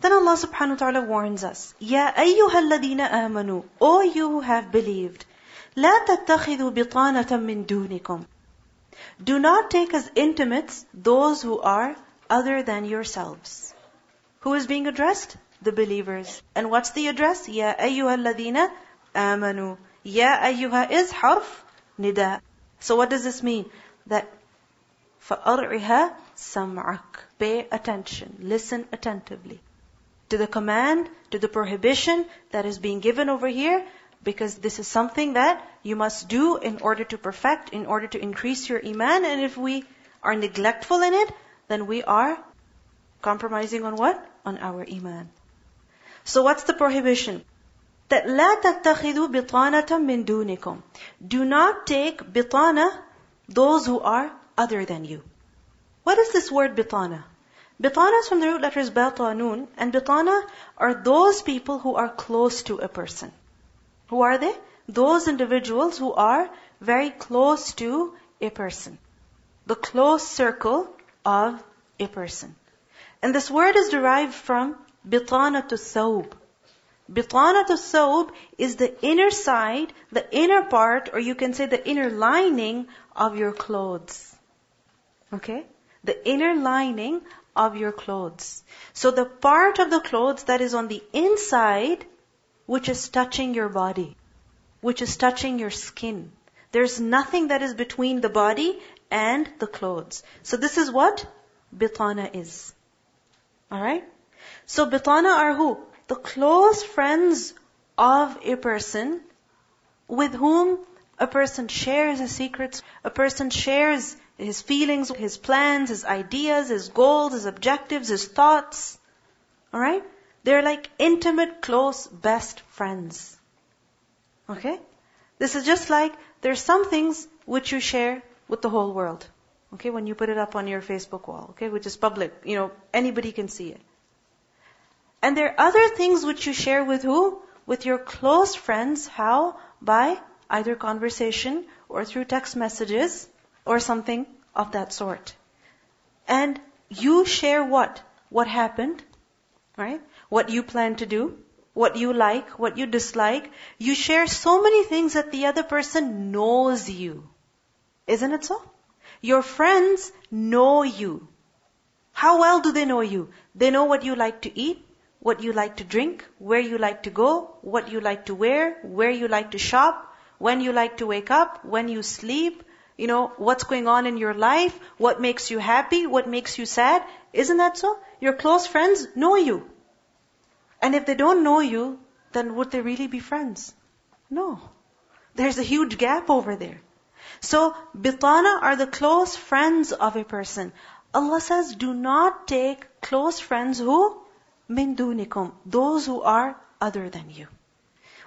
Then Allah subhanahu wa ta'ala warns us, Ya ayyuha alladhina amanu, O you who have believed, لا تتخذوا بطانة من دونكم. Do not take as intimates those who are other than yourselves. Who is being addressed? The believers. And what's the address? Ya ayyuha alladhina amanu. Ya ayyuha is harf nida. So what does this mean? That فَأَرْعِهَا سَمْعَكَ Pay attention. Listen attentively. To the command, to the prohibition that is being given over here, because this is something that you must do in order to perfect, in order to increase your iman, and if we are neglectful in it, then we are compromising on what? On our iman. So what's the prohibition? That لا تتخذوا بطانة من دونكم. Do not take bitana, those who are other than you. What is this word bitana? Bitana is from the root letters batanun, and bitana are those people who are close to a person. Who are they? Those individuals who are very close to a person. The close circle of a person. And this word is derived from bitana to thawb. Bitana to thawb is the inner side, the inner part, or you can say the inner lining of your clothes. Okay? The inner lining of your clothes. So the part of the clothes that is on the inside, which is touching your body, which is touching your skin. There's nothing that is between the body and the clothes. So this is what bitana is. Alright? So bitana are who? The close friends of a person with whom a person shares his secrets, a person shares his feelings, his plans, his ideas, his goals, his objectives, his thoughts. Alright? They're like intimate, close, best friends. Okay? This is just like there's some things which you share with the whole world. Okay, when you put it up on your Facebook wall, okay, which is public, you know, anybody can see it. And there are other things which you share with who? With your close friends. How? By either conversation or through text messages or something of that sort. And you share what? What happened? Right? What you plan to do? What you like? What you dislike? You share so many things that the other person knows you. Isn't it so? Your friends know you. How well do they know you? They know what you like to eat, what you like to drink, where you like to go, what you like to wear, where you like to shop, when you like to wake up, when you sleep, you know, what's going on in your life, what makes you happy, what makes you sad. Isn't that so? Your close friends know you. And if they don't know you, then would they really be friends? No. There's a huge gap over there. So, bitana are the close friends of a person. Allah says, do not take close friends who? Min dunikum. Those who are other than you.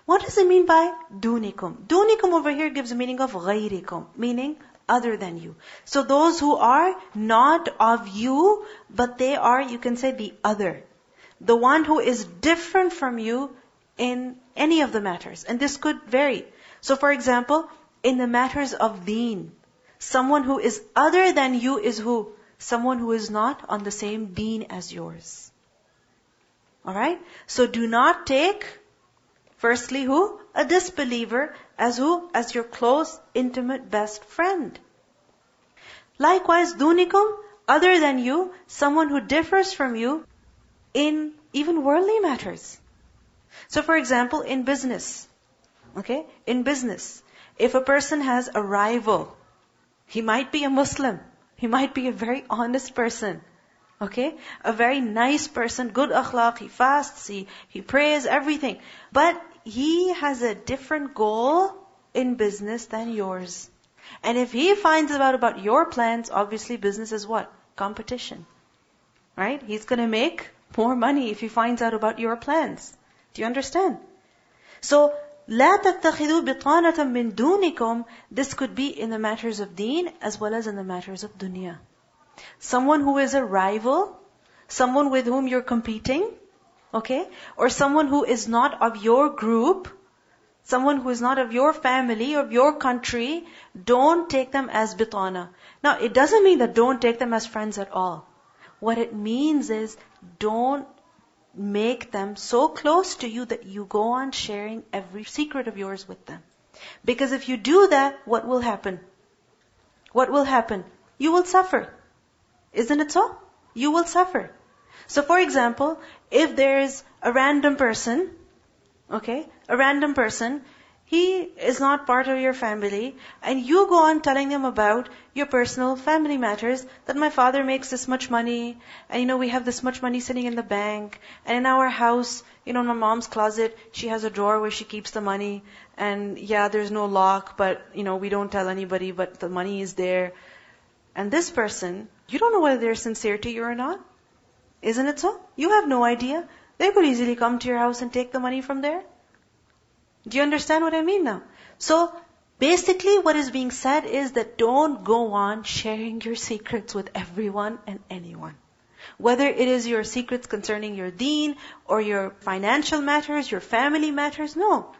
What does it mean by dunikum? Dunikum over here gives the meaning of ghayrikum, meaning other than you. So those who are not of you, but they are, you can say, the other. The one who is different from you in any of the matters. And this could vary. So for example, in the matters of deen. Someone who is other than you is who? Someone who is not on the same deen as yours. Alright? So do not take, firstly who? A disbeliever as who? As your close, intimate, best friend. Likewise, dunikum, other than you, someone who differs from you in even worldly matters. So for example, in business, okay, in business, if a person has a rival, he might be a Muslim, he might be a very honest person, okay, a very nice person, good akhlaq, he fasts, he, he prays, everything. But he has a different goal in business than yours. And if he finds out about your plans, obviously business is what? Competition. Right? He's gonna make more money if he finds out about your plans. Do you understand? So, لا تتخذوا بطانة من دونكم This could be in the matters of deen as well as in the matters of dunya. Someone who is a rival, someone with whom you're competing, okay? Or someone who is not of your group, someone who is not of your family, of your country, don't take them as bitana. Now, it doesn't mean that don't take them as friends at all. What it means is don't make them so close to you that you go on sharing every secret of yours with them. Because if you do that, what will happen? What will happen? You will suffer. Isn't it so? You will suffer. So for example, if there is a random person, okay, a random person, he is not part of your family, and you go on telling them about your personal family matters, that my father makes this much money, and you know, we have this much money sitting in the bank, and in our house, you know, in my mom's closet, she has a drawer where she keeps the money, and yeah, there's no lock, but, you know, we don't tell anybody, but the money is there. And this person, you don't know whether they're sincere to you or not. Isn't it so? You have no idea. They could easily come to your house and take the money from there. Do you understand what I mean now? So, basically what is being said is that don't go on sharing your secrets with everyone and anyone. Whether it is your secrets concerning your deen or your financial matters, your family matters, no.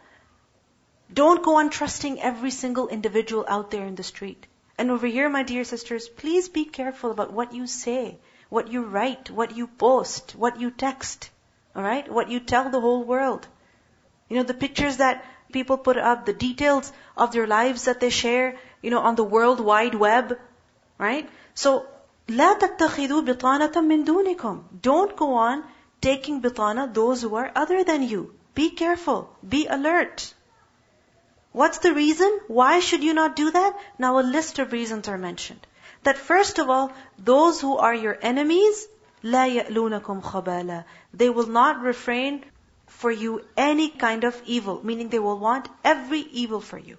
Don't go on trusting every single individual out there in the street. And over here, my dear sisters, please be careful about what you say, what you write, what you post, what you text. Alright? What you tell the whole world. You know, the pictures that people put up, the details of their lives that they share, you know, on the world wide web, right? So, لا تتخذوا بطانة من دونكم. Don't go on taking bitana, those who are other than you. Be careful. Be alert. What's the reason? Why should you not do that? Now a list of reasons are mentioned. That first of all, those who are your enemies, لا يألونكم خبالا. They will not refrain for you any kind of evil, meaning they will want every evil for you.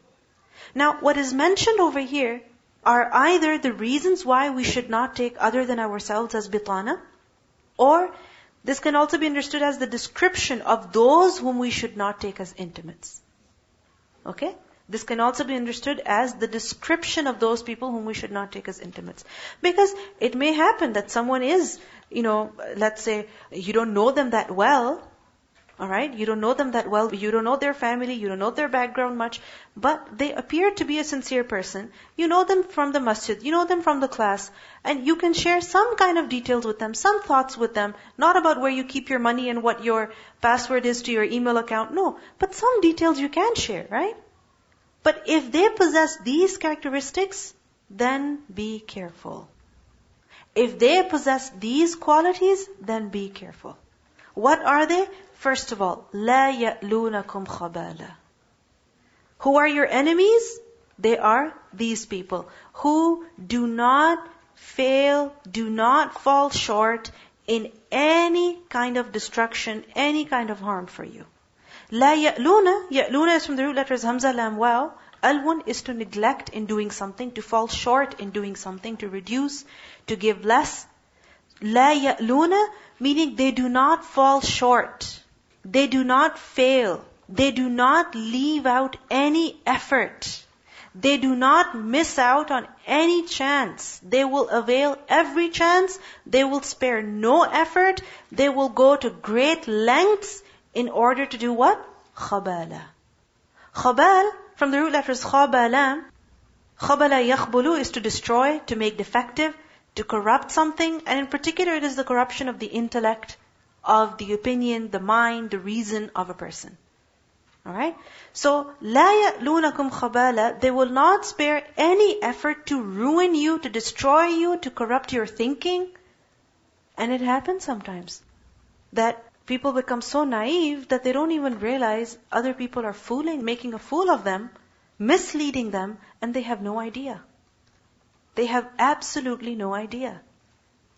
Now, what is mentioned over here are either the reasons why we should not take other than ourselves as bitana, or this can also be understood as the description of those whom we should not take as intimates. Okay? This can also be understood as the description of those people whom we should not take as intimates. Because it may happen that someone is, you know, let's say, you don't know them that well, Alright? You don't know them that well. You don't know their family. You don't know their background much. But they appear to be a sincere person. You know them from the masjid. You know them from the class. And you can share some kind of details with them, some thoughts with them. Not about where you keep your money and what your password is to your email account. No. But some details you can share, right? But if they possess these characteristics, then be careful. If they possess these qualities, then be careful. What are they? First of all, لا يألونكم خبالا. Who are your enemies? They are these people who do not fail, do not fall short in any kind of destruction, any kind of harm for you. La ya'luna, ya'luna is from the root letters Hamza, Lam, Waw. Alwun is to neglect in doing something, to fall short in doing something, to reduce, to give less. La ya'luna, meaning they do not fall short. They do not fail. They do not leave out any effort. They do not miss out on any chance. They will avail every chance. They will spare no effort. They will go to great lengths in order to do what? Khabala. Khabal, from the root letters khabala, khabala yakhbulu is to destroy, to make defective, to corrupt something, and in particular it is the corruption of the intellect, of the opinion, the mind, the reason of a person. Alright? So, لا يألونكم خبالا, they will not spare any effort to ruin you, to destroy you, to corrupt your thinking. And it happens sometimes. That people become so naive that they don't even realize other people are fooling, making a fool of them, misleading them, and they have no idea. They have absolutely no idea.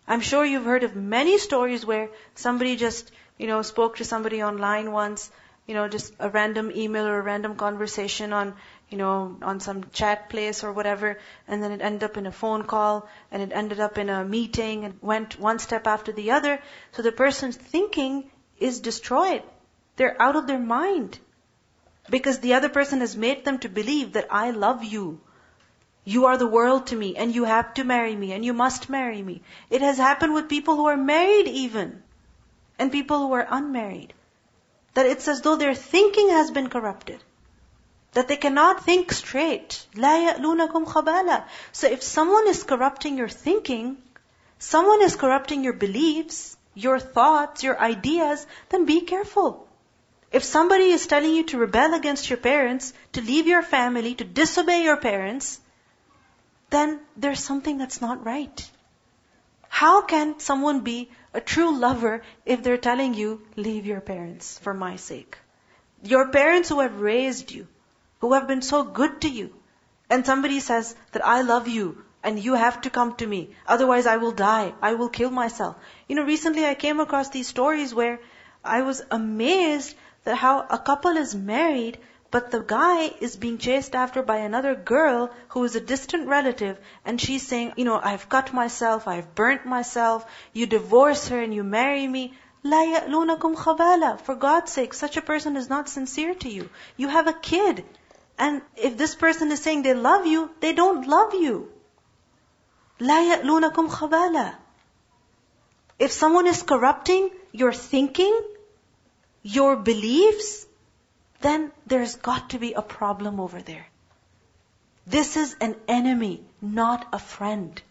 I'm sure you've heard of many stories where somebody just, you know, spoke to somebody online once, you know, just a random email or a random conversation on, you know, on some chat place or whatever, and then it ended up in a phone call, and it ended up in a meeting, and went one step after the other. So the person's thinking is destroyed. They're out of their mind. Because the other person has made them to believe that I love you. You are the world to me and you have to marry me and you must marry me. It has happened with people who are married even and people who are unmarried. That it's as though their thinking has been corrupted. That they cannot think straight. لا يألونكم خبالا. So if someone is corrupting your thinking, someone is corrupting your beliefs, your thoughts, your ideas, then be careful. If somebody is telling you to rebel against your parents, to leave your family, to disobey your parents, then there's something that's not right. How can someone be a true lover if they're telling you, leave your parents for my sake? Your parents who have raised you, who have been so good to you, and somebody says that I love you and you have to come to me, otherwise I will die, I will kill myself. You know, recently I came across these stories where I was amazed that how a couple is married but the guy is being chased after by another girl who is a distant relative, and she's saying, you know, I've cut myself, I've burnt myself, you divorce her and you marry me. لا يألونكم خبالا. For God's sake, such a person is not sincere to you. You have a kid. And if this person is saying they love you, they don't love you. لا يألونكم خبالا. If someone is corrupting your thinking, your beliefs, then there's got to be a problem over there. This is an enemy, not a friend.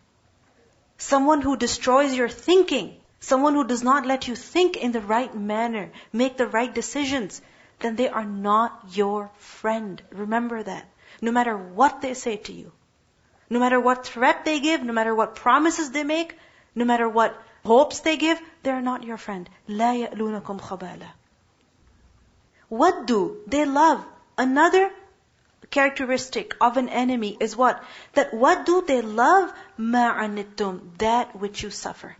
Someone who destroys your thinking, someone who does not let you think in the right manner, make the right decisions, then they are not your friend. Remember that. No matter what they say to you, no matter what threat they give, no matter what promises they make, no matter what hopes they give, they are not your friend. لا يألونكم خبالا. What do they love? Another characteristic of an enemy is what? That what do they love? Ma'anittum, that which you suffer.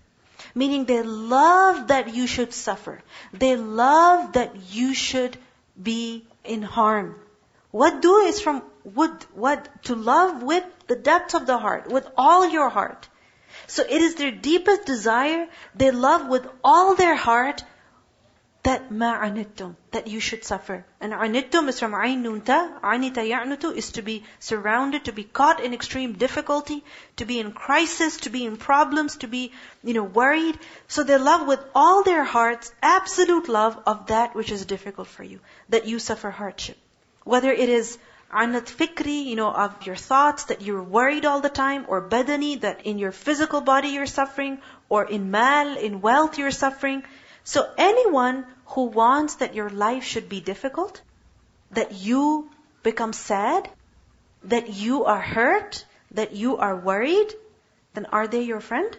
Meaning they love that you should suffer. They love that you should be in harm. What do is from would what to love with the depth of the heart, with all your heart. So it is their deepest desire. They love with all their heart that ma'anittum, that you should suffer. And anittum is from ainunta, anita ya'nutu is to be surrounded, to be caught in extreme difficulty, to be in crisis, to be in problems, to be, you know, worried. So they love with all their hearts, absolute love of that which is difficult for you, that you suffer hardship. Whether it is anat fikri, you know, of your thoughts, that you're worried all the time, or badani, that in your physical body you're suffering, or in mal, in wealth you're suffering. So anyone who wants that your life should be difficult, that you become sad, that you are hurt, that you are worried, then are they your friend?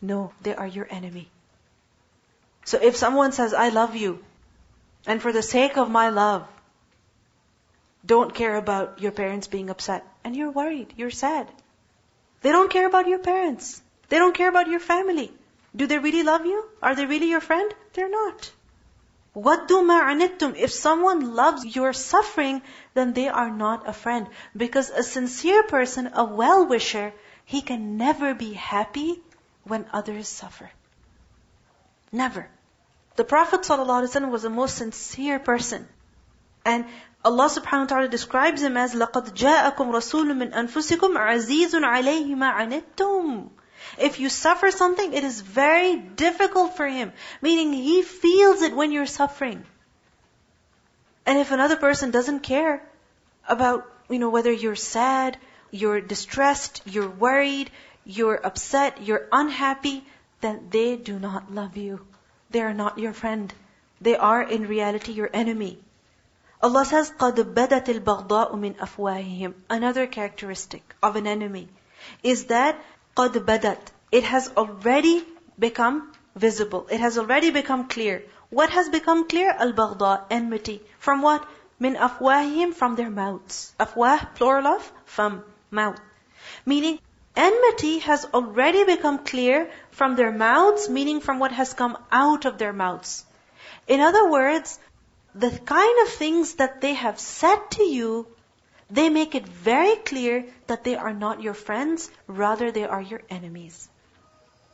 No, they are your enemy. So if someone says, I love you, and for the sake of my love, don't care about your parents being upset, and you're worried, you're sad. They don't care about your parents. They don't care about your family. Do they really love you? Are they really your friend? They're not. What do ma'anittum? If someone loves your suffering, then they are not a friend. Because a sincere person, a well-wisher, he can never be happy when others suffer. Never. The Prophet ﷺ was the most sincere person. And Allah subhanahu wa ta'ala describes him as لَقَدْ جَاءَكُمْ رَسُولٌ مِّنْ أَنفُسِكُمْ عَزِيزٌ عَلَيْهِ مَا عَنِتُّمْ if you suffer something, it is very difficult for him. Meaning he feels it when you're suffering. And if another person doesn't care about, you know, whether you're sad, you're distressed, you're worried, you're upset, you're unhappy, then they do not love you. They are not your friend. They are in reality your enemy. Allah says, قَدْ بَدَتِ الْبَغْضَاءُ مِنْ أَفْوَاهِهِمْ Another characteristic of an enemy is that قَدْ بَدَتْ It has already become visible. It has already become clear. What has become clear? Al-Baghda, enmity. From what? Min afwahihim, from their mouths. Afwah, plural of, from, mouth. Meaning, enmity has already become clear from their mouths, meaning from what has come out of their mouths. In other words, the kind of things that they have said to you they make it very clear that they are not your friends, rather they are your enemies.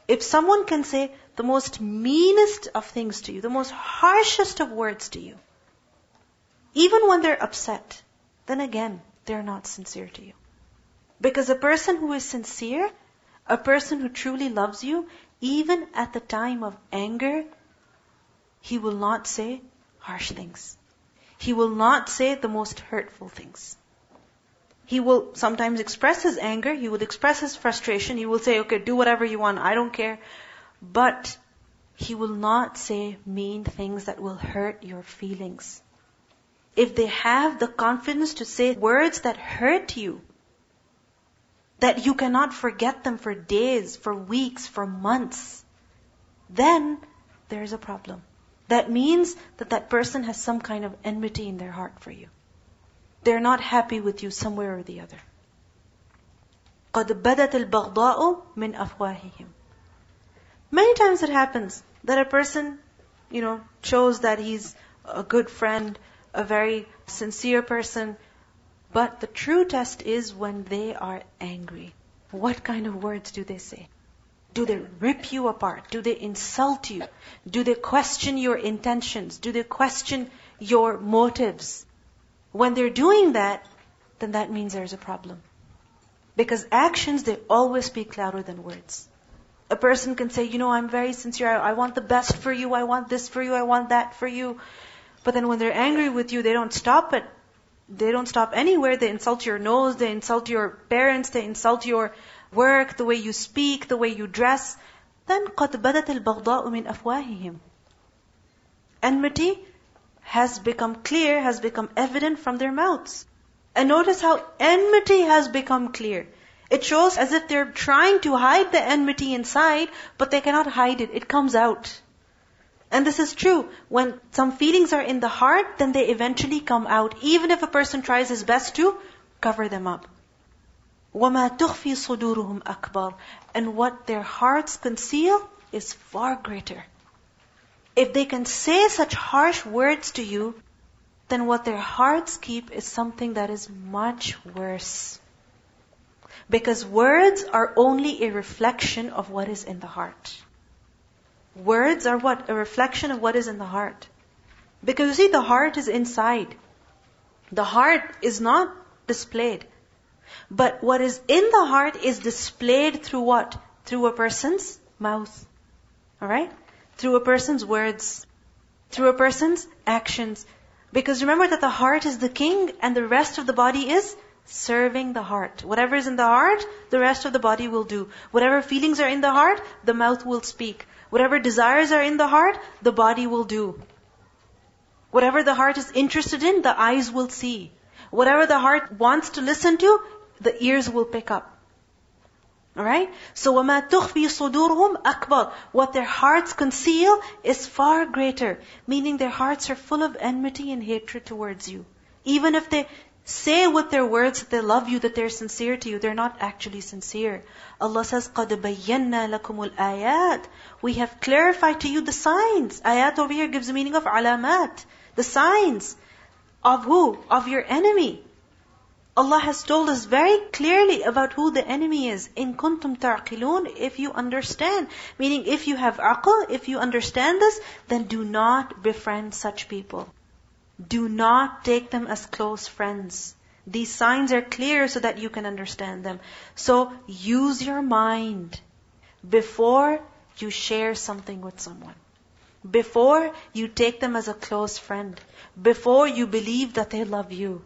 If someone can say the most meanest of things to you, the most harshest of words to you, even when they're upset, then again, they're not sincere to you. Because a person who is sincere, a person who truly loves you, even at the time of anger, he will not say harsh things. He will not say the most hurtful things. He will sometimes express his anger, he will express his frustration, he will say, okay, do whatever you want, I don't care. But He will not say mean things that will hurt your feelings. If they have the confidence to say words that hurt you, that you cannot forget them for days, for weeks, for months, then there is a problem. That means that that person has some kind of enmity in their heart for you. They're not happy with you somewhere or the other. قَدْ بَدَتِ الْبَغْضَاءُ مِنْ أَفْوَاهِهِمْ Many times it happens that a person, you know, shows that he's a good friend, a very sincere person, but the true test is when they are angry. What kind of words do they say? Do they rip you apart? Do they insult you? Do they question your intentions? Do they question your motives? When they're doing that, then that means there's a problem. Because actions, they always speak louder than words. A person can say, you know, I'm very sincere. I, I want the best for you. I want this for you. I want that for you. But then when they're angry with you, they don't stop it. They don't stop anywhere. They insult your nose. They insult your parents. They insult your work, the way you speak, the way you dress. Then قَدْ بَدَتِ الْبَغْضَاءُ مِنْ أَفْوَاهِهِمْ Enmity has become clear, has become evident from their mouths. And notice how enmity has become clear. It shows as if they're trying to hide the enmity inside, but they cannot hide it. It comes out. And this is true. When some feelings are in the heart, then they eventually come out, even if a person tries his best to cover them up. وَمَا تُخْفِي صُدُورُهُمْ أَكْبَرُ And what their hearts conceal is far greater. If they can say such harsh words to you, then what their hearts keep is something that is much worse. Because words are only a reflection of what is in the heart. Words are what? A reflection of what is in the heart. Because you see, the heart is inside. The heart is not displayed. But what is in the heart is displayed through what? Through a person's mouth. Alright? through a person's words, through a person's actions. Because remember that the heart is the king and the rest of the body is serving the heart. Whatever is in the heart, the rest of the body will do. Whatever feelings are in the heart, the mouth will speak. Whatever desires are in the heart, the body will do. Whatever the heart is interested in, the eyes will see. Whatever the heart wants to listen to, the ears will pick up. Alright? So وَمَا تُخْفِي صُدُورُهُمْ أَكْبَرُ What their hearts conceal is far greater. Meaning their hearts are full of enmity and hatred towards you. Even if they say with their words that they love you, that they're sincere to you, they're not actually sincere. Allah says, قَدْ بَيَّنَّا لَكُمُ الْآيَاتِ We have clarified to you the signs. Ayat over here gives the meaning of alamat. The signs. Of who? Of your enemy. Allah has told us very clearly about who the enemy is. In kuntum ta'qilun, if you understand. Meaning, if you have aql, if you understand this, then do not befriend such people. Do not take them as close friends. These signs are clear so that you can understand them. So, use your mind before you share something with someone. Before you take them as a close friend. Before you believe that they love you.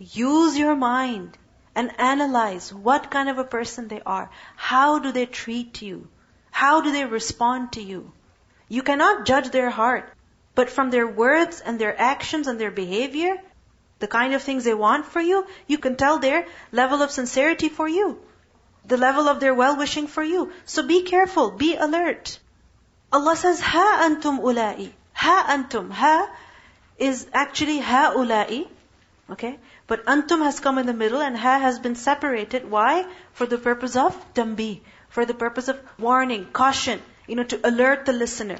Use your mind and analyze what kind of a person they are. How do they treat you? How do they respond to you? You cannot judge their heart, but from their words and their actions and their behavior, the kind of things they want for you, you can tell their level of sincerity for you, the level of their well-wishing for you. So be careful, be alert. Allah says, Ha antum ulai. Ha antum. Ha is actually ha ulai. Okay? But antum has come in the middle and ha has been separated. Why? For the purpose of tambi, for the purpose of warning, caution, you know, to alert the listener.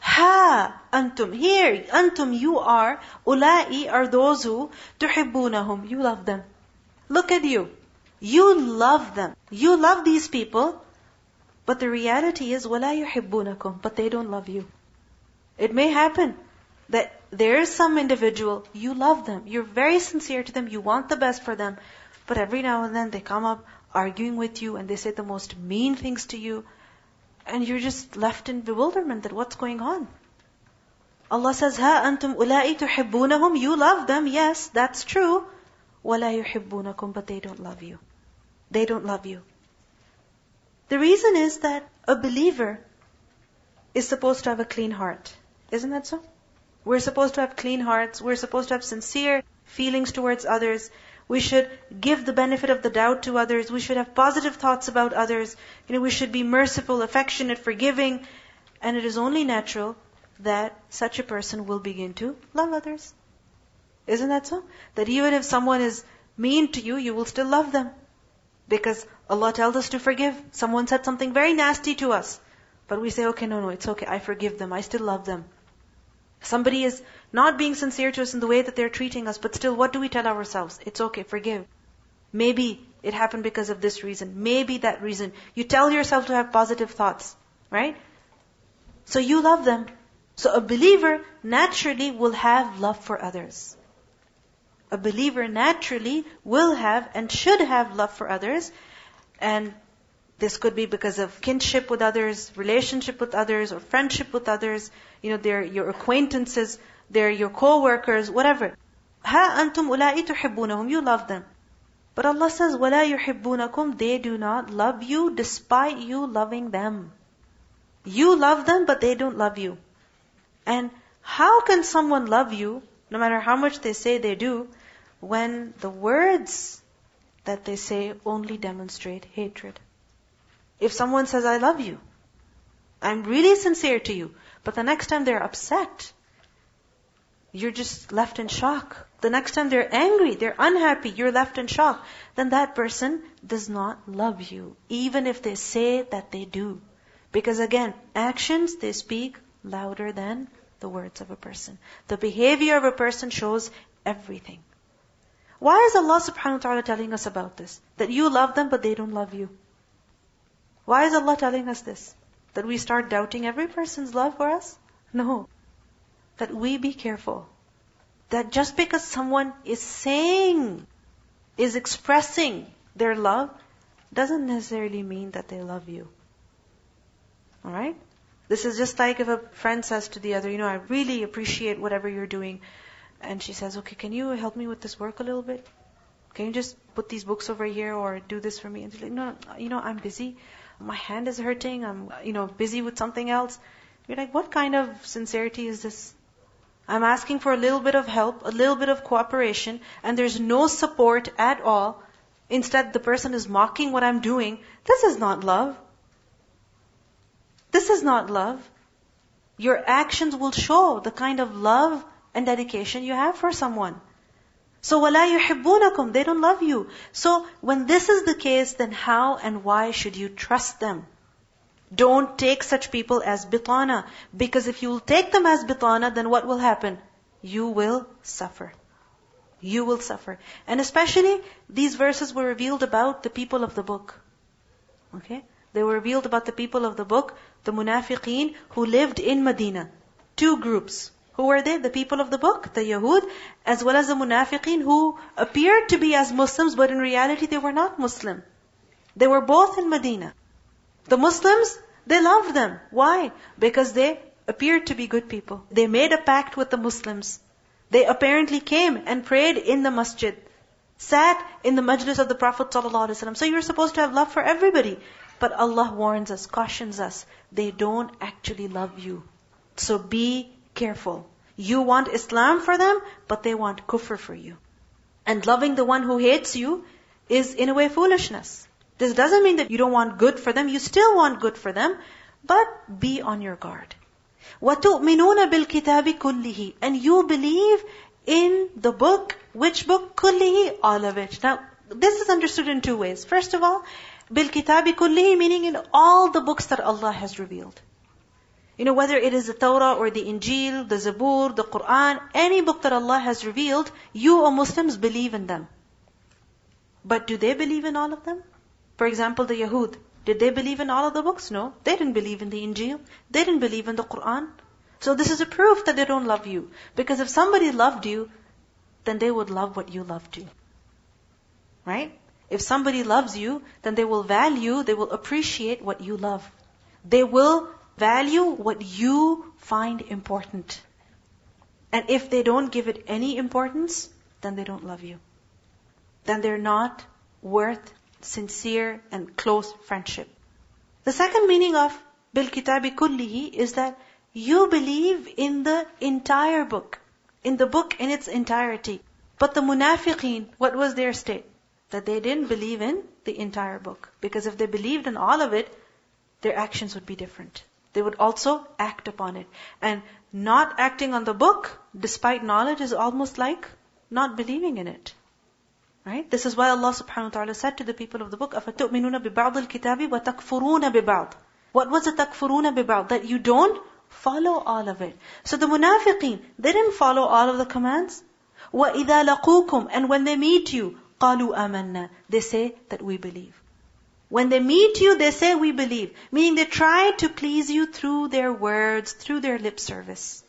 Ha antum here antum you are ulai are those who tuhibbunahum you love them. Look at you. You love them. You love these people, but the reality is wala yuhibbunakum but they don't love you. It may happen that there is some individual, you love them, you're very sincere to them, you want the best for them, but every now and then they come up arguing with you and they say the most mean things to you, and you're just left in bewilderment that what's going on. Allah says, Ha antum ulai tuhibbunahum, you love them, yes, that's true. Wala yuhibbunakum, but they don't love you. They don't love you. The reason is that a believer is supposed to have a clean heart. Isn't that so? We're supposed to have clean hearts. We're supposed to have sincere feelings towards others. We should give the benefit of the doubt to others. We should have positive thoughts about others. You know, we should be merciful, affectionate, forgiving. And it is only natural that such a person will begin to love others. Isn't that so? That even if someone is mean to you, you will still love them. Because Allah tells us to forgive. Someone said something very nasty to us. But we say, okay, no, no, it's okay. I forgive them. I still love them. Somebody is not being sincere to us in the way that they're treating us, but still, what do we tell ourselves? It's okay, forgive. Maybe it happened because of this reason. Maybe that reason. You tell yourself to have positive thoughts, right? So you love them. So a believer naturally will have love for others. A believer naturally will have and should have love for others. And this could be because of kinship with others, relationship with others, or friendship with others. You know, they're your acquaintances, they're your co-workers, whatever. Ha antum ulai tuhibbunahum. You love them. But Allah says, وَلَا يُحِبُّونَكُمْ They do not love you despite you loving them. You love them, but they don't love you. And how can someone love you, no matter how much they say they do, when the words that they say only demonstrate hatred? If someone says, I love you, I'm really sincere to you, but the next time they're upset, you're just left in shock. The next time they're angry, they're unhappy, you're left in shock, then that person does not love you, even if they say that they do. Because again, actions, they speak louder than the words of a person. The behavior of a person shows everything. Why is Allah subhanahu wa ta'ala telling us about this? That you love them, but they don't love you. Why is Allah telling us this? That we start doubting every person's love for us? No. That we be careful. That just because someone is saying, is expressing their love, doesn't necessarily mean that they love you. Alright? This is just like if a friend says to the other, you know, I really appreciate whatever you're doing. And she says, okay, can you help me with this work a little bit? Can you just put these books over here or do this for me? And she's like, no, you know, I'm busy my hand is hurting, I'm, you know, busy with something else. You're like, what kind of sincerity is this? I'm asking for a little bit of help, a little bit of cooperation, and there's no support at all. Instead, the person is mocking what I'm doing. This is not love. This is not love. Your actions will show the kind of love and dedication you have for someone. So وَلَا يُحِبُّونَكُمْ They don't love you. So when this is the case, then how and why should you trust them? Don't take such people as bitana. Because if you will take them as bitana, then what will happen? You will suffer. You will suffer. And especially, these verses were revealed about the people of the book. Okay? They were revealed about the people of the book, the munafiqeen who lived in Medina. Two groups. Who were they? The people of the book, the Yahud, as well as the Munafiqeen who appeared to be as Muslims, but in reality they were not Muslim. They were both in Medina. The Muslims, they loved them. Why? Because they appeared to be good people. They made a pact with the Muslims. They apparently came and prayed in the masjid, sat in the majlis of the Prophet ﷺ. So you're supposed to have love for everybody. But Allah warns us, cautions us, they don't actually love you. So be careful. You want Islam for them, but they want kufr for you. And loving the one who hates you is in a way foolishness. This doesn't mean that you don't want good for them. You still want good for them, but be on your guard. وَتُؤْمِنُونَ بِالْكِتَابِ كُلِّهِ And you believe in the book. Which book? كُلِّهِ All of it. Now, this is understood in two ways. First of all, بِالْكِتَابِ كُلِّهِ Meaning in all the books that Allah has revealed. You know, whether it is the Torah or the Injil, the Zabur, the Quran, any book that Allah has revealed, you or Muslims believe in them. But do they believe in all of them? For example, the Yahud. Did they believe in all of the books? No. They didn't believe in the Injil. They didn't believe in the Quran. So this is a proof that they don't love you. Because if somebody loved you, then they would love what you love too. Right? If somebody loves you, then they will value, they will appreciate what you love. They will Value what you find important. And if they don't give it any importance, then they don't love you. Then they're not worth sincere and close friendship. The second meaning of bil kitabi kullihi is that you believe in the entire book, in the book in its entirety. But the munafiqeen, what was their state? That they didn't believe in the entire book. Because if they believed in all of it, their actions would be different. They would also act upon it. And not acting on the book, despite knowledge, is almost like not believing in it. Right? This is why Allah subhanahu wa ta'ala said to the people of the book, أَفَتُؤْمِنُونَ بِبَعْضِ الْكِتَابِ وَتَكْفُرُونَ بِبَعْضِ What was it تَكْفُرُونَ بِبَعْض? That you don't follow all of it. So the munafiqeen, they didn't follow all of the commands. وَإِذَا لَقُوكُمْ And when they meet you, قَالُوا آمَنَّا They say that we believe. When they meet you, they say we believe. Meaning they try to please you through their words, through their lip service.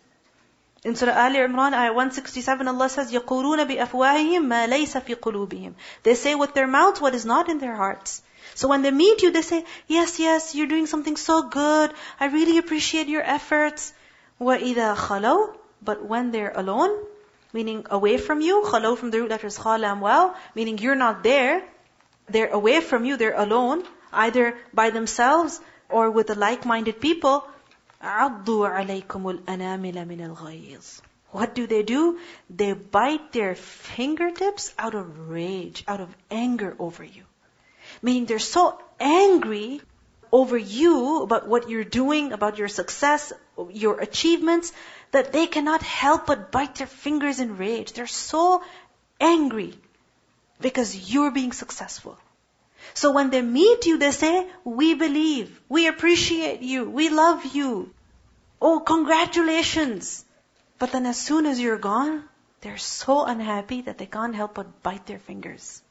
In Surah Al Imran, ayah 167, Allah says, يَقُولُونَ بِأَفْوَاهِهِمْ مَا لَيْسَ فِي قُلُوبِهِمْ They say with their mouths what is not in their hearts. So when they meet you, they say, yes, yes, you're doing something so good. I really appreciate your efforts. وَإِذَا خَلَوْا But when they're alone, meaning away from you. Khalo from the root letters khalam well, meaning you're not there. They're away from you, they're alone, either by themselves or with the like-minded people. عَضُّوا عَلَيْكُمُ الْأَنَامِلَ مِنَ الْغَيِّظِ What do they do? They bite their fingertips out of rage, out of anger over you. Meaning they're so angry over you, about what you're doing, about your success, your achievements, that they cannot help but bite their fingers in rage. They're so angry because you're being successful. So when they meet you, they say, we believe, we appreciate you, we love you. Oh, congratulations. But then as soon as you're gone, they're so unhappy that they can't help but bite their fingers.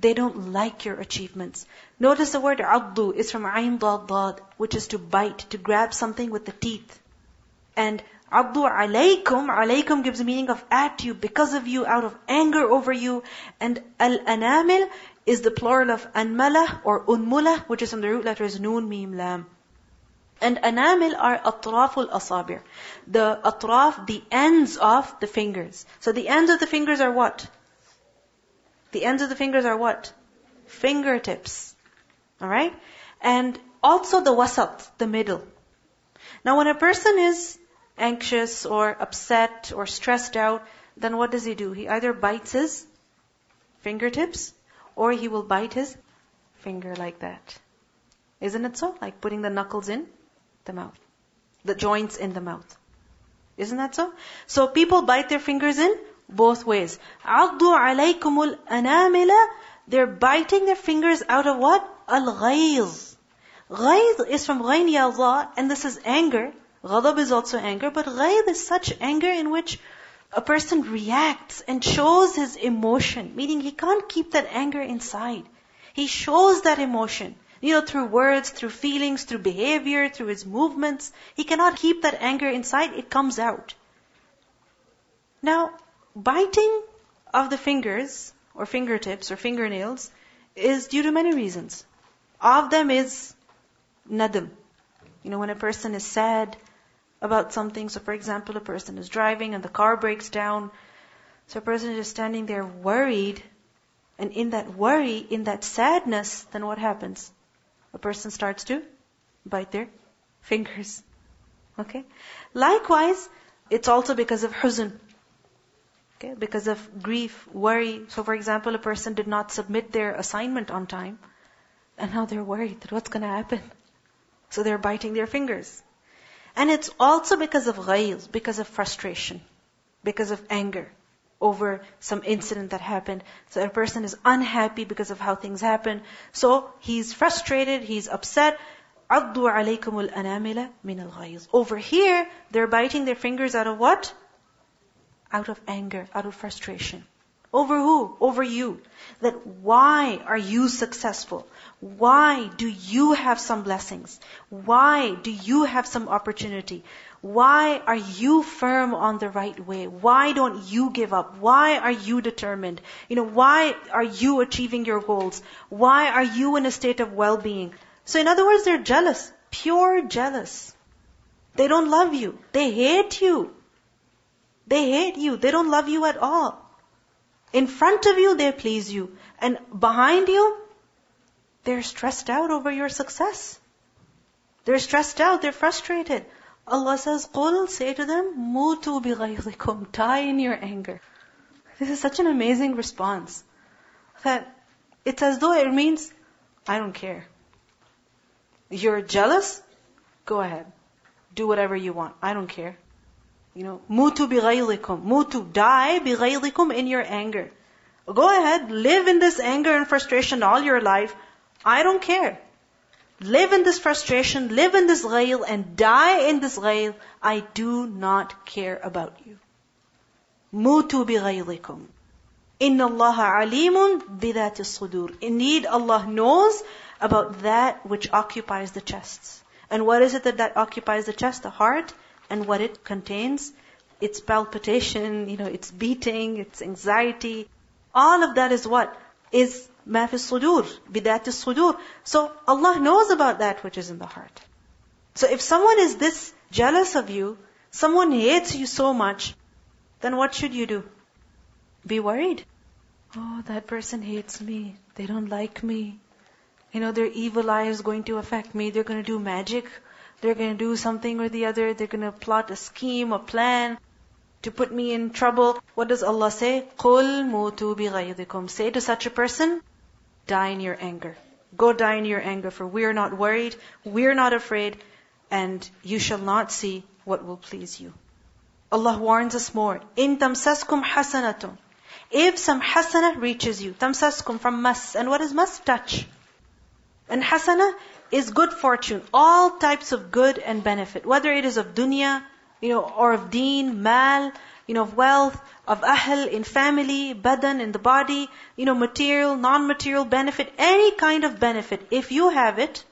They don't like your achievements. Notice the word addu is from ayn dad which is to bite, to grab something with the teeth. And Abdu alaykum, alaykum gives the meaning of at you, because of you, out of anger over you. And al-anamil is the plural of anmala or unmula, which is from the root letters nun, mim, lam. And anamil are atraful asabir. The atraf, the ends of the fingers. So the ends of the fingers are what? The ends of the fingers are what? Fingertips. Alright? And also the wasat, the middle. Now when a person is anxious or upset or stressed out, then what does he do? He either bites his fingertips or he will bite his finger like that. Isn't it so? Like putting the knuckles in the mouth. The joints in the mouth. Isn't that so? So people bite their fingers in both ways. عَضُّوا عَلَيْكُمُ الْأَنَامِلَ They're biting their fingers out of what? Al-ghayz. Ghayz is from ghayn ya and this is anger. Ghadab is also anger, but ghayb is such anger in which a person reacts and shows his emotion, meaning he can't keep that anger inside. He shows that emotion, you know, through words, through feelings, through behavior, through his movements. He cannot keep that anger inside, it comes out. Now, biting of the fingers, or fingertips, or fingernails, is due to many reasons. Of them is nadam. You know, when a person is sad, about something. So for example, a person is driving and the car breaks down. So a person is just standing there worried. And in that worry, in that sadness, then what happens? A person starts to bite their fingers. Okay? Likewise, it's also because of huzn. Okay? Because of grief, worry. So for example, a person did not submit their assignment on time. And now they're worried that what's going to happen. So they're biting their fingers. And it's also because of ghayz, because of frustration, because of anger over some incident that happened. So a person is unhappy because of how things happen. So he's frustrated, he's upset. عَضُّوا عَلَيْكُمُ الْأَنَامِلَ مِنَ الْغَيْظِ Over here, they're biting their fingers out of what? Out of anger, out of frustration. Over who? Over you. That why are you successful? Why do you have some blessings? Why do you have some opportunity? Why are you firm on the right way? Why don't you give up? Why are you determined? You know, why are you achieving your goals? Why are you in a state of well-being? So in other words, they're jealous. Pure jealous. They don't love you. They hate you. They hate you. They don't love you at all. In front of you, they please you. And behind you, they're stressed out over your success. They're stressed out, they're frustrated. Allah says, قُل Say to them, مُوتُوا بِغَيْظِكُمْ Die in your anger. This is such an amazing response. That it's as though it means, I don't care. You're jealous? Go ahead. Do whatever you want. I don't care. You know, mutu bighaylikum. Mutu, die bighaylikum in your anger. Go ahead, live in this anger and frustration all your life. I don't care. Live in this frustration, live in this ghayl, and die in this ghayl. I do not care about you. Mutu bighaylikum. Inna Allah alimun bidati sudur. Indeed, Allah knows about that which occupies the chests. And what is it that, that occupies the chest? The heart and what it contains. Its palpitation, you know, its beating, its anxiety. All of that is what? Is ma fi sudur, bidat sudur. So Allah knows about that which is in the heart. So if someone is this jealous of you, someone hates you so much, then what should you do? Be worried. Oh, that person hates me. They don't like me. You know, their evil eye is going to affect me. They're going to do magic. They're going to do something or the other. They're going to plot a scheme, a plan to put me in trouble. What does Allah say? قُلْ مُوتُوا بِغَيْظِكُمْ Say to such a person, die in your anger. Go die in your anger, for we are not worried, we are not afraid, and you shall not see what will please you. Allah warns us more. In tamsaskum hasanatun. If some hasana reaches you, tamsaskum from mas, and what is mas? Touch. And hasana is good fortune, all types of good and benefit, whether it is of dunya, you know, or of deen, mal, you know, of wealth, of ahl in family, badan in the body, you know, material, non-material benefit, any kind of benefit. If you have it,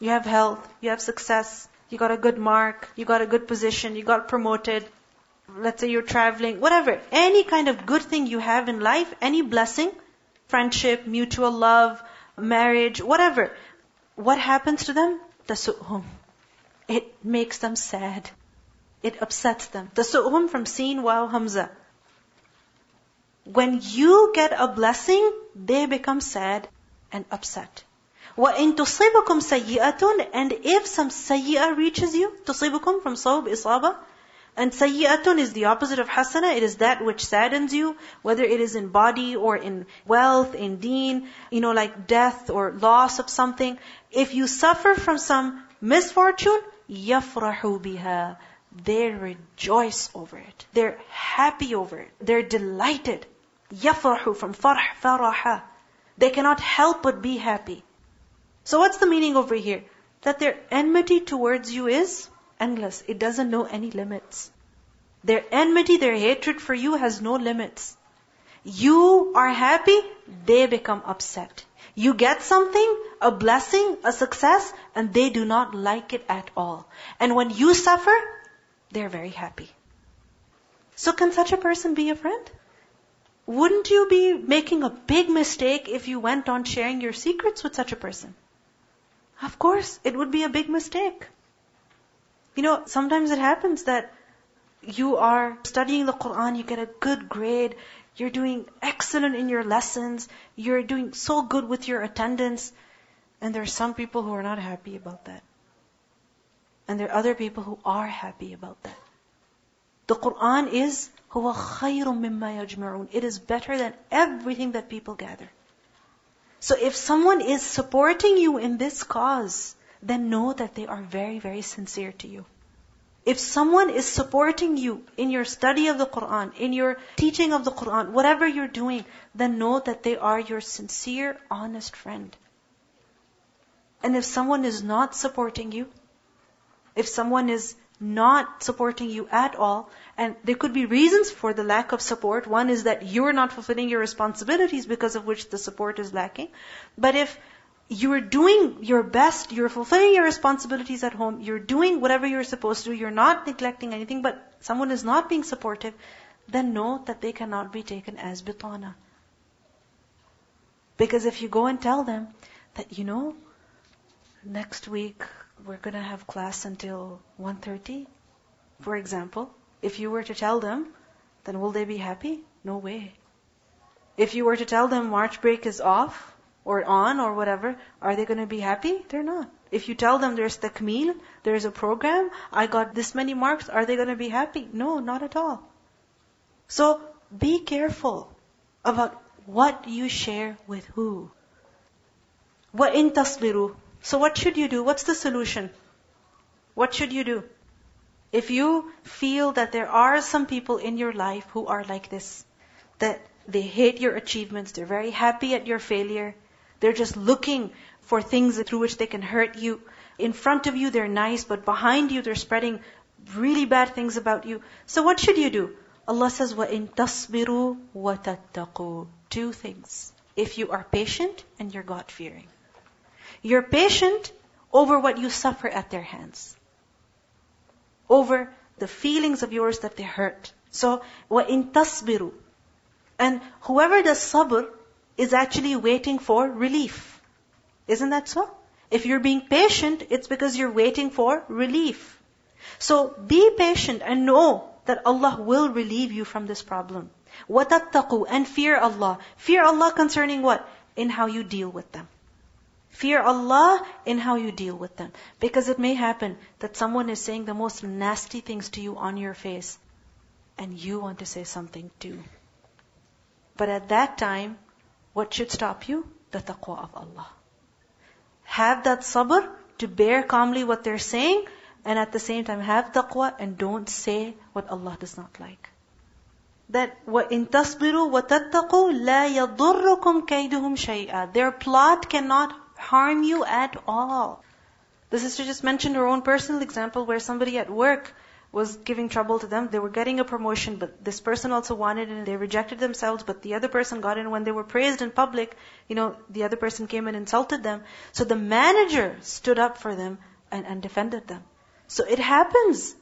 you have health, you have success, you got a good mark, you got a good position, you got promoted, let's say you're traveling, whatever, any kind of good thing you have in life, any blessing, friendship, mutual love, marriage, whatever What happens to them? Tasu'hum. It makes them sad. It upsets them. Tasu'hum from Seen Waw Hamza. When you get a blessing, they become sad and upset. وَإِن تُصِيبُكُمْ سَيِّئَةٌ And if some sayyi'ah reaches you, تُصِيبُكُم from صوب, isaba, and sayyi'atun is the opposite of hasana. It is that which saddens you, whether it is in body or in wealth, in deen, you know, like death or loss of something. If you suffer from some misfortune, yafrahu biha. They rejoice over it. They're happy over it. They're delighted. Yafrahu from farh, faraha. They cannot help but be happy. So what's the meaning over here? That their enmity towards you is endless. It doesn't know any limits. Their enmity, their hatred for you has no limits. You are happy, they become upset. You get something, a blessing, a success, and they do not like it at all. And when you suffer, they're very happy. So can such a person be a friend? Wouldn't you be making a big mistake if you went on sharing your secrets with such a person? Of course, it would be a big mistake. You know, sometimes it happens that you are studying the Quran, you get a good grade, you're doing excellent in your lessons, you're doing so good with your attendance, and there are some people who are not happy about that. And there are other people who are happy about that. The Quran is هو خير مما يجمعون. It is better than everything that people gather. So if someone is supporting you in this cause, then know that they are very, very sincere to you. If someone is supporting you in your study of the Quran, in your teaching of the Quran, whatever you're doing, then know that they are your sincere, honest friend. And if someone is not supporting you, if someone is not supporting you at all, and there could be reasons for the lack of support. One is that you're not fulfilling your responsibilities because of which the support is lacking. But if you're doing your best, you're fulfilling your responsibilities at home, you're doing whatever you're supposed to you're not neglecting anything, but someone is not being supportive, then know that they cannot be taken as bitana. Because if you go and tell them that, you know, next week we're gonna have class until 1.30, for example, if you were to tell them, then will they be happy? No way. If you were to tell them March break is off, or on or whatever, are they going to be happy? They're not. If you tell them there's takmeel, there's a program, I got this many marks, are they going to be happy? No, not at all. So be careful about what you share with who. وَإِن تَصْبِرُوا So what should you do? What's the solution? What should you do? If you feel that there are some people in your life who are like this, that they hate your achievements, they're very happy at your failure, they're just looking for things through which they can hurt you. In front of you they're nice, but behind you they're spreading really bad things about you. So what should you do? Allah says, وَإِن تَصْبِرُوا وَتَتَّقُوا Two things. If you are patient and you're God-fearing. You're patient over what you suffer at their hands over the feelings of yours that they hurt. So, وَإِن تَصْبِرُوا And whoever does sabr is actually waiting for relief. Isn't that so? If you're being patient, it's because you're waiting for relief. So be patient and know that Allah will relieve you from this problem. وَتَتَّقُوا And fear Allah. Fear Allah concerning what? In how you deal with them. Fear Allah in how you deal with them. Because it may happen that someone is saying the most nasty things to you on your face, and you want to say something too. But at that time, what should stop you? The taqwa of Allah. Have that sabr to bear calmly what they're saying, and at the same time have taqwa and don't say what Allah does not like. That وَإِنْ tasbiru wa لَا la كَيْدُهُمْ شَيْئًا. Their plot cannot harm you at all. The sister just mentioned her own personal example where somebody at work was giving trouble to them. They were getting a promotion, but this person also wanted it and they rejected themselves, but the other person got in. When they were praised in public, you know, the other person came and insulted them. So the manager stood up for them and, and defended them. So it happens.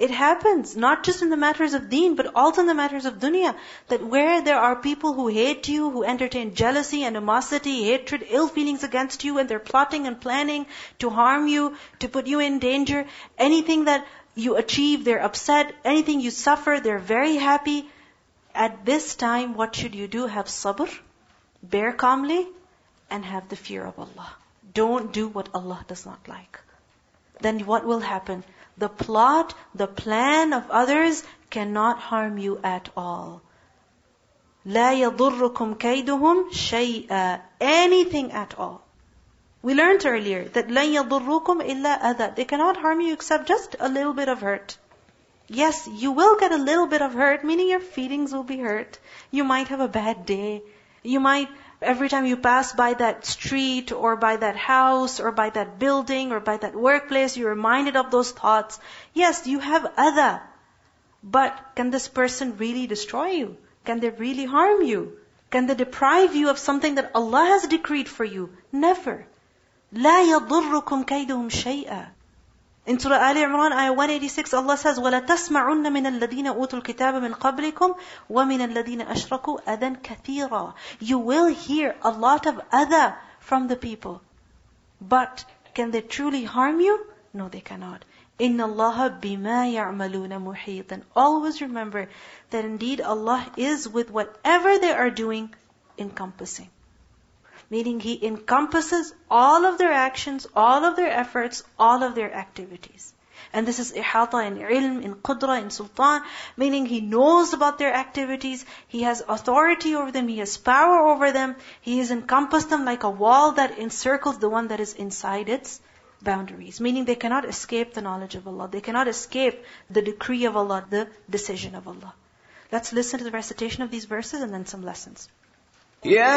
It happens, not just in the matters of deen, but also in the matters of dunya. That where there are people who hate you, who entertain jealousy, animosity, hatred, ill feelings against you, and they're plotting and planning to harm you, to put you in danger, anything that you achieve, they're upset, anything you suffer, they're very happy. At this time, what should you do? Have sabr, bear calmly, and have the fear of Allah. Don't do what Allah does not like. Then what will happen? The plot, the plan of others cannot harm you at all. لا يضركم كيدهم شيئا anything at all. We learned earlier that لن يضركم إلا أذى. They cannot harm you except just a little bit of hurt. Yes, you will get a little bit of hurt, meaning your feelings will be hurt. You might have a bad day. You might Every time you pass by that street or by that house or by that building or by that workplace, you're reminded of those thoughts. Yes, you have other. But can this person really destroy you? Can they really harm you? Can they deprive you of something that Allah has decreed for you? Never. لا يضركم كيدهم شيئا in Surah Ali Imran, ayah 186, Allah says, وَلَتَسْمَعُنَّ مِنَ الَّذِينَ أُوتُوا الْكِتَابَ مِنْ قَبْلِكُمْ وَمِنَ الَّذِينَ أَشْرَكُوا أَذًا كَثِيرًا You will hear a lot of other from the people. But can they truly harm you? No, they cannot. إِنَّ اللَّهَ بِمَا يَعْمَلُونَ مُحِيطًا And always remember that indeed Allah is with whatever they are doing encompassing meaning He encompasses all of their actions, all of their efforts, all of their activities. And this is ihata in ilm, in qudra, in sultan, meaning He knows about their activities, He has authority over them, He has power over them, He has encompassed them like a wall that encircles the one that is inside its boundaries. Meaning they cannot escape the knowledge of Allah. They cannot escape the decree of Allah, the decision of Allah. Let's listen to the recitation of these verses and then some lessons. يا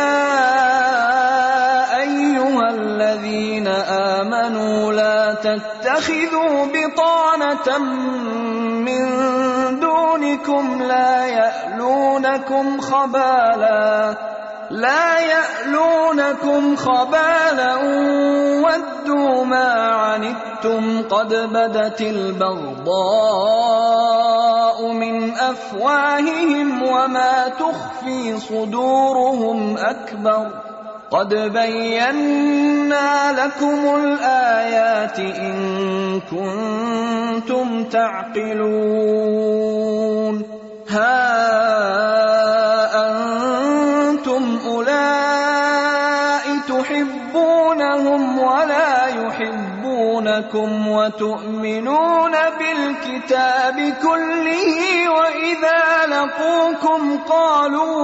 أيها الذين آمنوا لا تتخذوا بطانة من دونكم لا يألونكم خبالا لا يألونكم خبالا ودوا ما عنتم قد بدت البغضاء. من أفواههم وما تخفي صدورهم أكبر. قد بينا لكم الآيات إن كنتم تعقلون. ها لكم وتؤمنون بالكتاب كله واذا لقوكم قالوا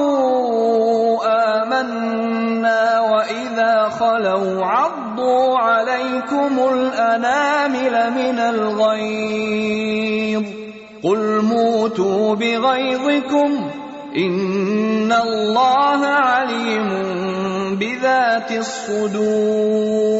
امنا واذا خلوا عضوا عليكم الانامل من الغيظ قل موتوا بغيظكم ان الله عليم بذات الصدور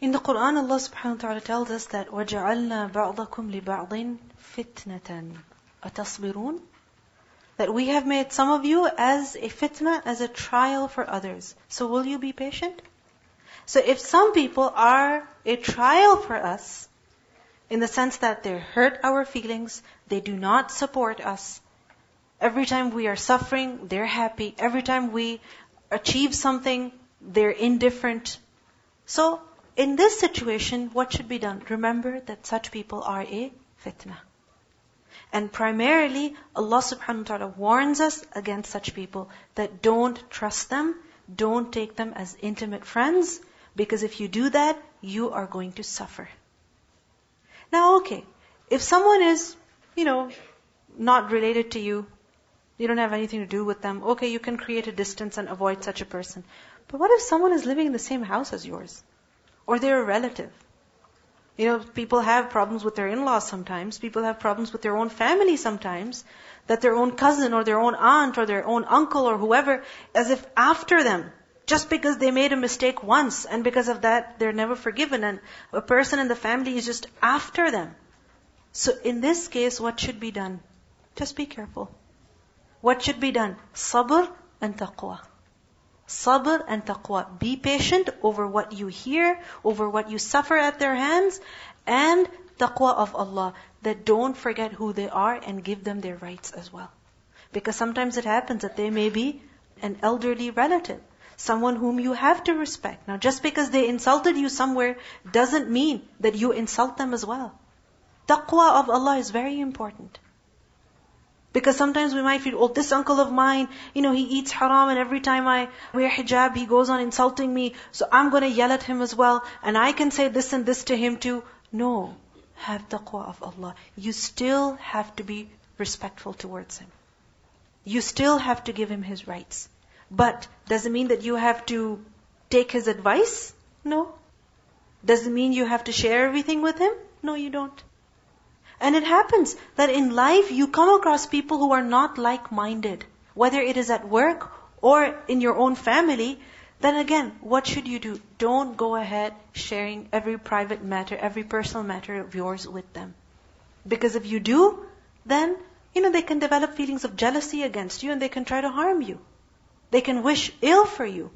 In the Quran, Allah subhanahu wa ta'ala tells us that وَجَعَلْنَا بَعْضَكُمْ لِبَعْضٍ فِتْنَةً أَتَصْبِرُونَ That we have made some of you as a fitna, as a trial for others. So will you be patient? So if some people are a trial for us, in the sense that they hurt our feelings, they do not support us. Every time we are suffering, they're happy. Every time we achieve something, they're indifferent. So in this situation, what should be done? Remember that such people are a fitna. And primarily, Allah subhanahu wa ta'ala warns us against such people that don't trust them, don't take them as intimate friends, because if you do that, you are going to suffer. Now, okay, if someone is, you know, not related to you, you don't have anything to do with them, okay, you can create a distance and avoid such a person. But what if someone is living in the same house as yours? Or they're a relative. You know, people have problems with their in-laws sometimes. People have problems with their own family sometimes. That their own cousin or their own aunt or their own uncle or whoever, as if after them, just because they made a mistake once and because of that they're never forgiven and a person in the family is just after them. So in this case, what should be done? Just be careful. What should be done? Sabr and taqwa. Sabr and taqwa. Be patient over what you hear, over what you suffer at their hands, and taqwa of Allah. That don't forget who they are and give them their rights as well. Because sometimes it happens that they may be an elderly relative. Someone whom you have to respect. Now just because they insulted you somewhere doesn't mean that you insult them as well. Taqwa of Allah is very important. Because sometimes we might feel, oh, this uncle of mine, you know, he eats haram and every time I wear hijab, he goes on insulting me, so I'm going to yell at him as well, and I can say this and this to him too. No. Have taqwa of Allah. You still have to be respectful towards him. You still have to give him his rights. But does it mean that you have to take his advice? No. Does it mean you have to share everything with him? No, you don't. And it happens that in life you come across people who are not like-minded, whether it is at work or in your own family, then again, what should you do? Don't go ahead sharing every private matter, every personal matter of yours with them. Because if you do, then, you know, they can develop feelings of jealousy against you and they can try to harm you. They can wish ill for you.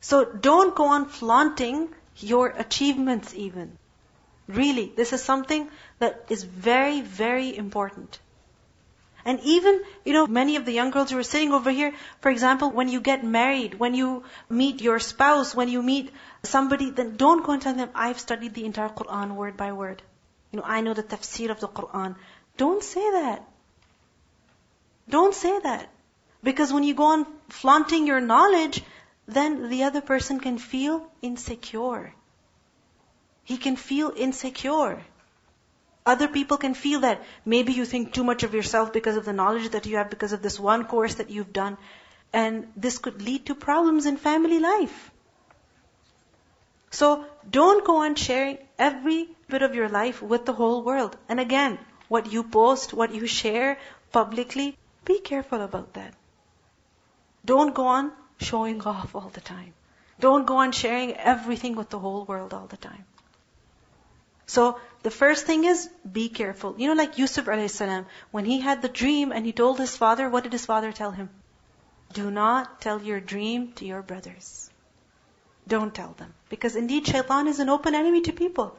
So don't go on flaunting your achievements even. Really, this is something that is very, very important. And even, you know, many of the young girls who are sitting over here, for example, when you get married, when you meet your spouse, when you meet somebody, then don't go and tell them, I've studied the entire Quran word by word. You know, I know the tafsir of the Quran. Don't say that. Don't say that. Because when you go on flaunting your knowledge, then the other person can feel insecure. He can feel insecure. Other people can feel that maybe you think too much of yourself because of the knowledge that you have, because of this one course that you've done. And this could lead to problems in family life. So don't go on sharing every bit of your life with the whole world. And again, what you post, what you share publicly, be careful about that. Don't go on showing off all the time. Don't go on sharing everything with the whole world all the time. So the first thing is be careful. You know, like Yusuf alayhi salam, when he had the dream and he told his father, what did his father tell him? Do not tell your dream to your brothers. Don't tell them. Because indeed shaitan is an open enemy to people.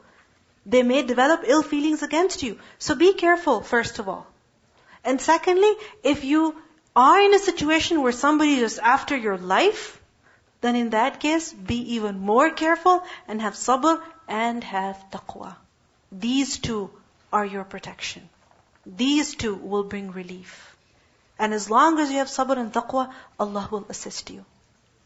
They may develop ill feelings against you. So be careful, first of all. And secondly, if you are in a situation where somebody is after your life, then in that case, be even more careful and have sabr and have taqwa. These two are your protection. These two will bring relief. And as long as you have sabr and taqwa, Allah will assist you.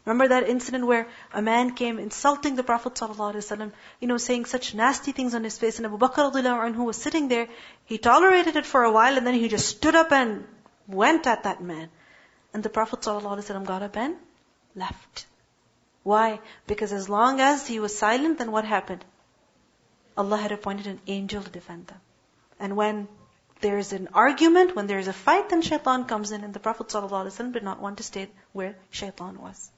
Remember that incident where a man came insulting the Prophet ﷺ, you know, saying such nasty things on his face, and Abu Bakr who was sitting there, he tolerated it for a while, and then he just stood up and went at that man. And the Prophet ﷺ got up and left. Why? Because as long as he was silent, then what happened? Allah had appointed an angel to defend them. And when there is an argument, when there is a fight, then shaitan comes in, and the Prophet ﷺ did not want to stay where shaitan was.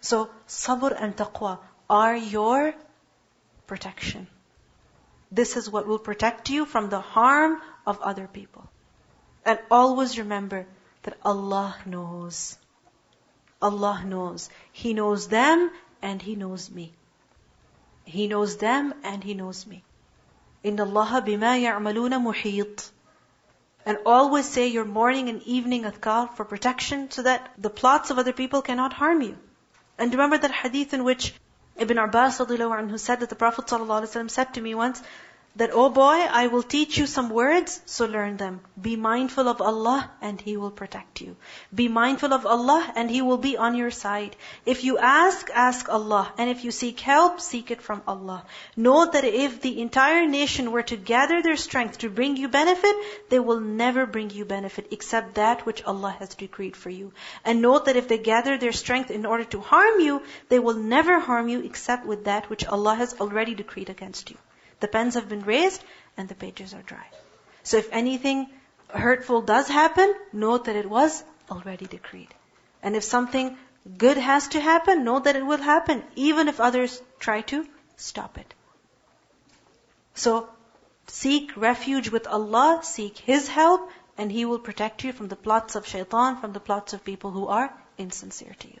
So, sabr and taqwa are your protection. This is what will protect you from the harm of other people. And always remember that Allah knows. Allah knows. He knows them and He knows me. He knows them and He knows me. إِنَّ اللَّهَ بِمَا يَعْمَلُونَ مُحِيطٌ And always say your morning and evening adhkar for protection so that the plots of other people cannot harm you. And remember that hadith in which Ibn Abbas anhu said that the Prophet ﷺ said to me once, that, oh boy, I will teach you some words, so learn them. Be mindful of Allah and He will protect you. Be mindful of Allah and He will be on your side. If you ask, ask Allah. And if you seek help, seek it from Allah. Note that if the entire nation were to gather their strength to bring you benefit, they will never bring you benefit except that which Allah has decreed for you. And note that if they gather their strength in order to harm you, they will never harm you except with that which Allah has already decreed against you. The pens have been raised and the pages are dry. So if anything hurtful does happen, note that it was already decreed. And if something good has to happen, know that it will happen, even if others try to stop it. So, seek refuge with Allah, seek His help, and He will protect you from the plots of shaitan, from the plots of people who are insincere to you.